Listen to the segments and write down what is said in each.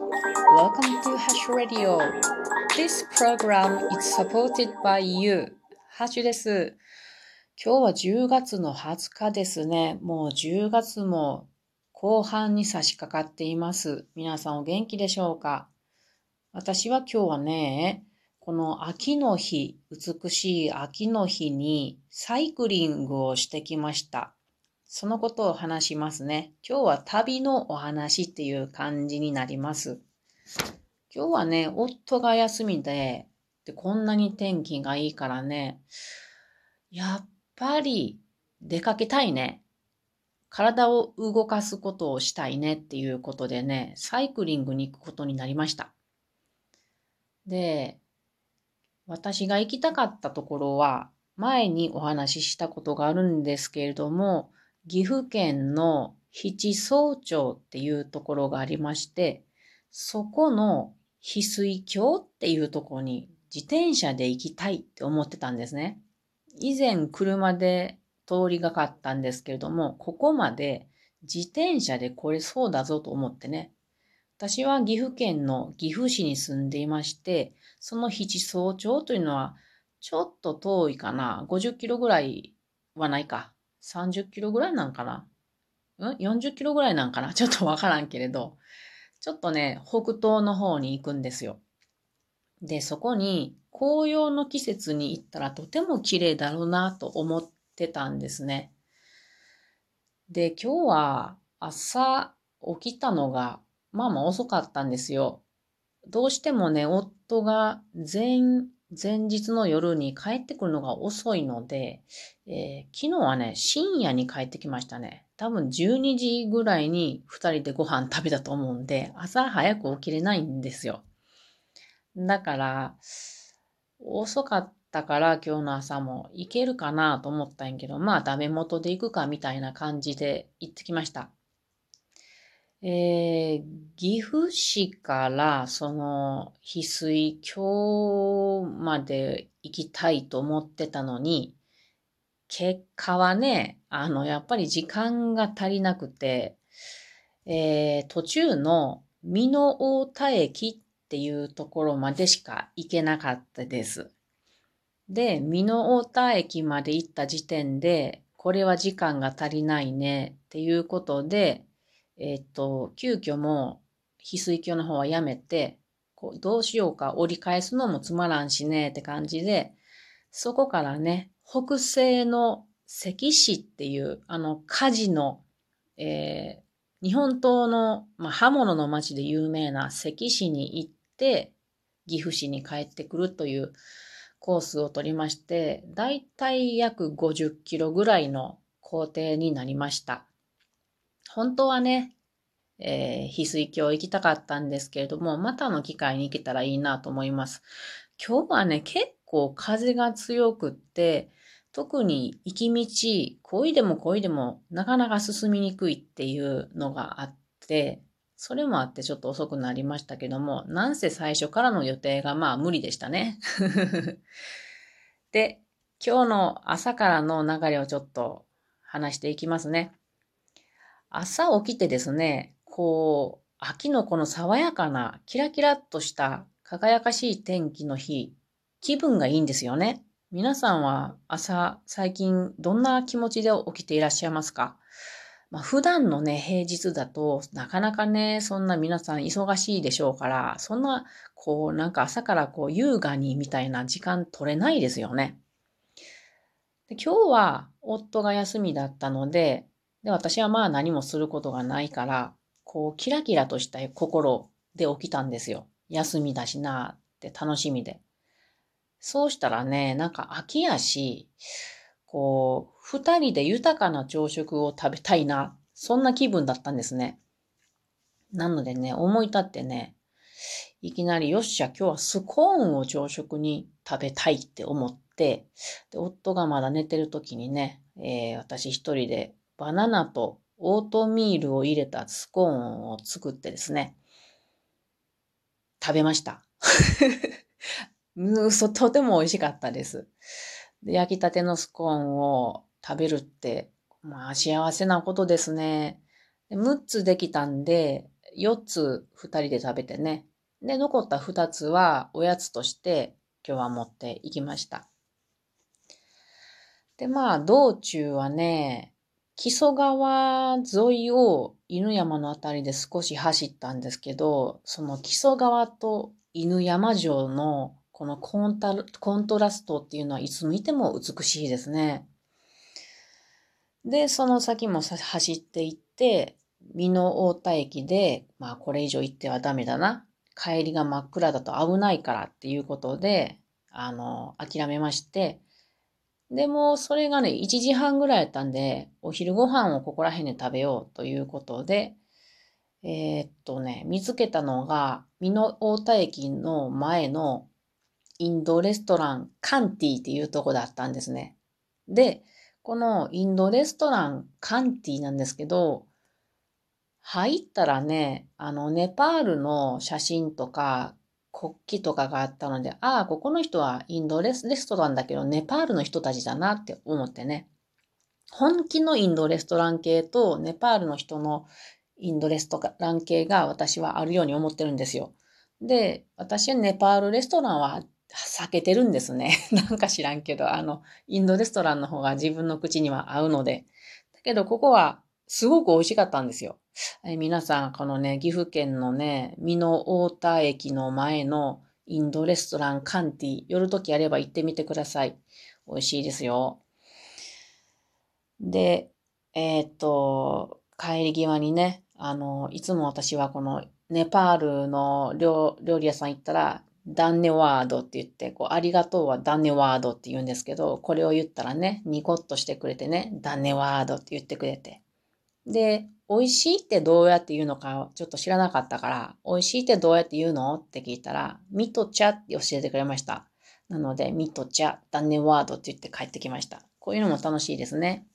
Welcome to Hash Radio. This program is supported by you. ハッシュです。今日は10月の20日ですね。もう10月も後半に差し掛かっています。皆さんお元気でしょうか？私は今日はね、この秋の日、美しい秋の日にサイクリングをしてきました。そのことを話しますね。今日は旅のお話っていう感じになります。今日はね、夫が休みで、でこんなに天気がいいからね、やっぱり出かけたいね。体を動かすことをしたいねっていうことでね、サイクリングに行くことになりました。で、私が行きたかったところは、前にお話ししたことがあるんですけれども、岐阜県の七総町っていうところがありまして、そこの翡翠峡っていうところに自転車で行きたいって思ってたんですね。以前車で通りがかったんですけれども、ここまで自転車で来れそうだぞと思ってね。私は岐阜県の岐阜市に住んでいまして、その七総町というのはちょっと遠いかな。50キロぐらいはないか。30キロぐらいなんかな？ん ?40 キロぐらいなんかな？ちょっとわからんけれど。ちょっとね、北東の方に行くんですよ。で、そこに紅葉の季節に行ったらとても綺麗だろうなと思ってたんですね。で、今日は朝起きたのがまあまあ遅かったんですよ。どうしてもね、夫が前、前日の夜に帰ってくるのが遅いので、えー昨日はね、深夜に帰ってきましたね。多分12時ぐらいに2人でご飯食べたと思うんで、朝早く起きれないんですよ。だから、遅かったから今日の朝も行けるかなと思ったんやけど、まあダメ元で行くかみたいな感じで行ってきました。えー、岐阜市からその翡翠峡まで行きたいと思ってたのに、結果はね、あの、やっぱり時間が足りなくて、えー途中の美濃太田駅っていうところまでしか行けなかったです。で、美濃太田駅まで行った時点で、これは時間が足りないねっていうことで、えっ、と、急遽も翡翠峡の方はやめて、こうどうしようか折り返すのもつまらんしねって感じで、そこからね、北西の関市っていう、あの、火事の、えー日本刀の、まあ、刃物の町で有名な関市に行って、岐阜市に帰ってくるというコースを取りまして、だいたい約50キロぐらいの工程になりました。本当はね、えー翡翠峡行きたかったんですけれども、またの機会に行けたらいいなと思います。今日はね、結構風が強くって、特に行き道、こいでもこいでもなかなか進みにくいっていうのがあって、それもあってちょっと遅くなりましたけども、なんせ最初からの予定がまあ無理でしたね。で、今日の朝からの流れをちょっと話していきますね。朝起きてですね、こう、秋のこの爽やかな、キラキラっとした輝かしい天気の日、気分がいいんですよね。皆さんは朝、最近どんな気持ちで起きていらっしゃいますか？まあ、普段のね、平日だと、なかなかね、そんな皆さん忙しいでしょうから、そんな、こう、なんか朝からこう、優雅にみたいな時間取れないですよね。で今日は夫が休みだったので、で、私はまあ何もすることがないから、こう、キラキラとした心で起きたんですよ。休みだしなって楽しみで。そうしたらね、なんか秋やし、こう、二人で豊かな朝食を食べたいな、そんな気分だったんですね。なのでね、思い立ってね、いきなり、よっしゃ、今日はスコーンを朝食に食べたいって思って、で夫がまだ寝てる時にね、えー私一人でバナナとオートミールを入れたスコーンを作ってですね、食べました。うんそうとても美味しかったです。で焼きたてのスコーンを食べるって、まあ幸せなことですね。で6つできたんで、4つ2人で食べてね。で、残った2つはおやつとして今日は持っていきました。で、まあ、道中はね、木曽川沿いを犬山のあたりで少し走ったんですけど、その木曽川と犬山城のこのコンタコントラストっていうのはいつ見ても美しいですね。で、その先も走っていって、美濃太田駅で、まあこれ以上行ってはダメだな。帰りが真っ暗だと危ないからっていうことで、あの、諦めまして、でも、それがね、1時半ぐらいやったんで、お昼ご飯をここら辺で食べようということで、えー、っとね、見つけたのが、美濃太田駅の前のインドレストラン、カンティっていうとこだったんですね。で、このインドレストラン、カンティなんですけど、入ったらね、あの、ネパールの写真とか、国旗とかがあったので、ああ、ここの人はインドレスレストランだけど、ネパールの人たちだなって思ってね。本気のインドレストラン系とネパールの人のインドレストラン系が私はあるように思ってるんですよ。で、私はネパールレストランは避けてるんですね。なんか知らんけど、あの、インドレストランの方が自分の口には合うので。だけど、ここはすごく美味しかったんですよ。え皆さん、このね、岐阜県のね、美濃太田駅の前のインドレストランカンティ、寄るときあれば行ってみてください。美味しいですよ。で、えー、っと、帰り際にね、あの、いつも私はこのネパールの料理屋さん行ったら、ダンネワードって言って、こう、ありがとうはダンネワードって言うんですけど、これを言ったらね、ニコッとしてくれてね、ダンネワードって言ってくれて、で、美味しいってどうやって言うのかちょっと知らなかったから、美味しいってどうやって言うのって聞いたら、ミトチャって教えてくれました。なので、ミトチャ、ダネワードって言って帰ってきました。こういうのも楽しいですね。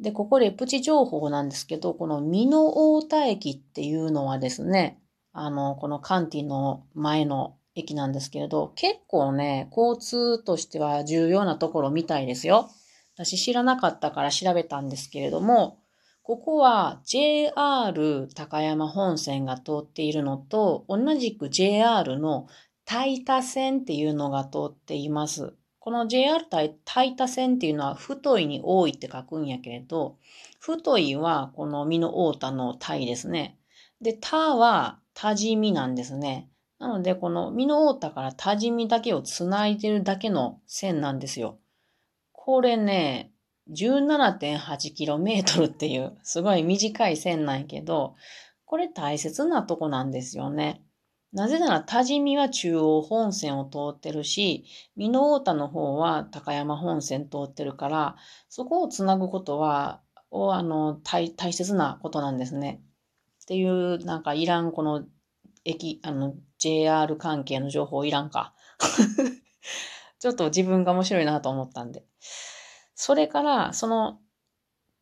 で、ここでプチ情報なんですけど、この美濃太田駅っていうのはですね、あの、このカンティの前の駅なんですけれど、結構ね、交通としては重要なところみたいですよ。私知らなかったから調べたんですけれども、ここは JR 高山本線が通っているのと、同じく JR の大田線っていうのが通っています。この JR 大田線っていうのは太いに多いって書くんやけれど、太いはこの美濃太田のタイですね。で、田は多治見なんですね。なので、この美濃太田から多治見だけをつないでるだけの線なんですよ。これね、17.8km っていう、すごい短い線なんやけど、これ大切なとこなんですよね。なぜなら、多治見は中央本線を通ってるし、美濃太田の方は高山本線通ってるから、そこをつなぐことは、をあの大大切なことなんですね。っていう、なんかいらん、この駅、あの、JR 関係の情報いらんか。ちょっと自分が面白いなと思ったんで。それから、その、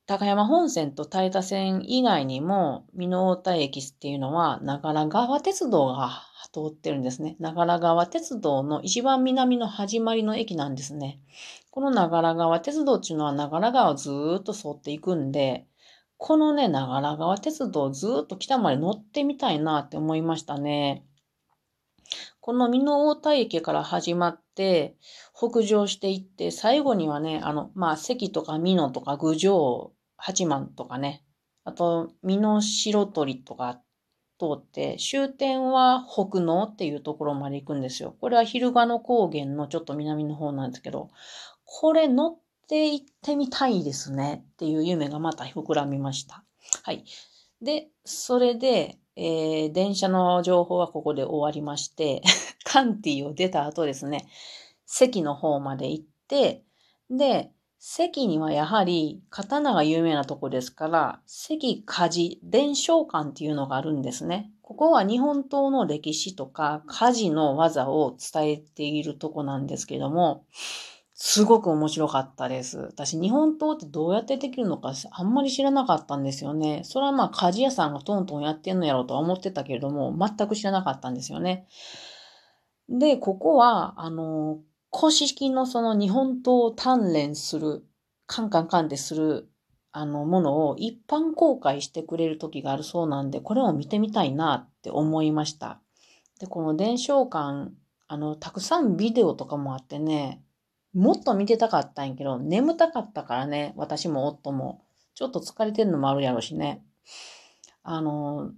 高山本線と大田線以外にも、美濃太田駅っていうのは、長良川鉄道が通ってるんですね。長良川鉄道の一番南の始まりの駅なんですね。この長良川鉄道っていうのは長良川をずーっと沿っていくんで、このね、長良川鉄道をずーっと北まで乗ってみたいなって思いましたね。この美濃太田駅から始まって、北上していって、最後にはね、あの、まあ、関とか美濃とか郡上、八幡とかね、あと、美濃白鳥とか通って、終点は北濃っていうところまで行くんですよ。これは昼賀野高原のちょっと南の方なんですけど、これ乗って行ってみたいですねっていう夢がまた膨らみました。はい。で、それで、えー、電車の情報はここで終わりまして、カンティを出た後ですね、関の方まで行って、で、関にはやはり刀が有名なとこですから、関火事伝承館っていうのがあるんですね。ここは日本刀の歴史とか火事の技を伝えているとこなんですけども、すごく面白かったです。私、日本刀ってどうやってできるのかあんまり知らなかったんですよね。それはまあ、鍛冶屋さんがトントンやってんのやろうとは思ってたけれども、全く知らなかったんですよね。で、ここは、あの、公式のその日本刀を鍛錬する、カンカンカンってする、あの、ものを一般公開してくれる時があるそうなんで、これを見てみたいなって思いました。で、この伝承館、あの、たくさんビデオとかもあってね、もっと見てたかったんやけど、眠たかったからね、私も夫も。ちょっと疲れてるのもあるやろしね。あの、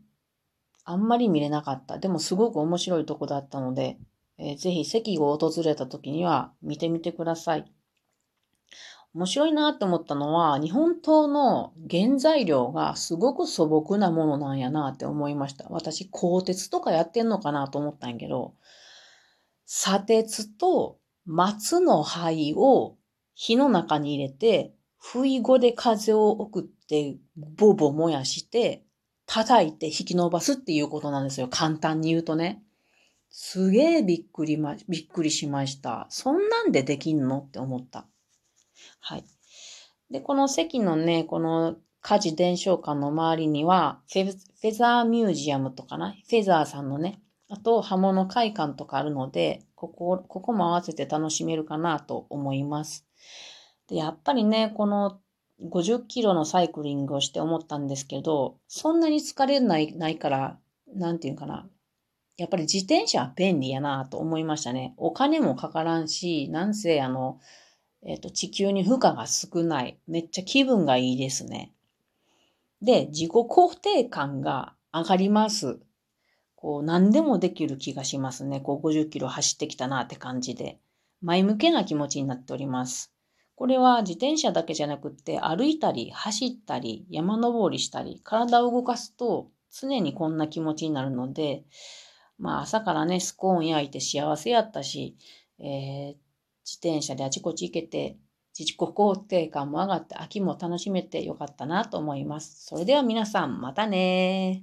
あんまり見れなかった。でもすごく面白いとこだったので、えー、ぜひ席を訪れた時には見てみてください。面白いなって思ったのは、日本刀の原材料がすごく素朴なものなんやなって思いました。私、鋼鉄とかやってんのかなと思ったんやけど、砂鉄と松の灰を火の中に入れて、不意後で風を送って、ボボ燃やして、叩いて引き伸ばすっていうことなんですよ。簡単に言うとね。すげえびっくりま、びっくりしました。そんなんでできんのって思った。はい。で、この席のね、この家事伝承館の周りには、フェザーミュージアムとかな、フェザーさんのね、あと刃物会館とかあるので、ここ、ここも合わせて楽しめるかなと思います。で、やっぱりね、この50キロのサイクリングをして思ったんですけど、そんなに疲れない、ないから、なんていうかな。やっぱり自転車は便利やなと思いましたね。お金もかからんし、なんせあの、えっ、ー、と、地球に負荷が少ない。めっちゃ気分がいいですね。で、自己肯定感が上がります。こう、何でもできる気がしますね。こう、50キロ走ってきたなって感じで。前向けな気持ちになっております。これは自転車だけじゃなくって歩いたり走ったり山登りしたり体を動かすと常にこんな気持ちになるので、まあ朝からね、スコーン焼いて幸せやったし、えー、自転車であちこち行けて、自己肯定感も上がって秋も楽しめてよかったなと思います。それでは皆さん、またね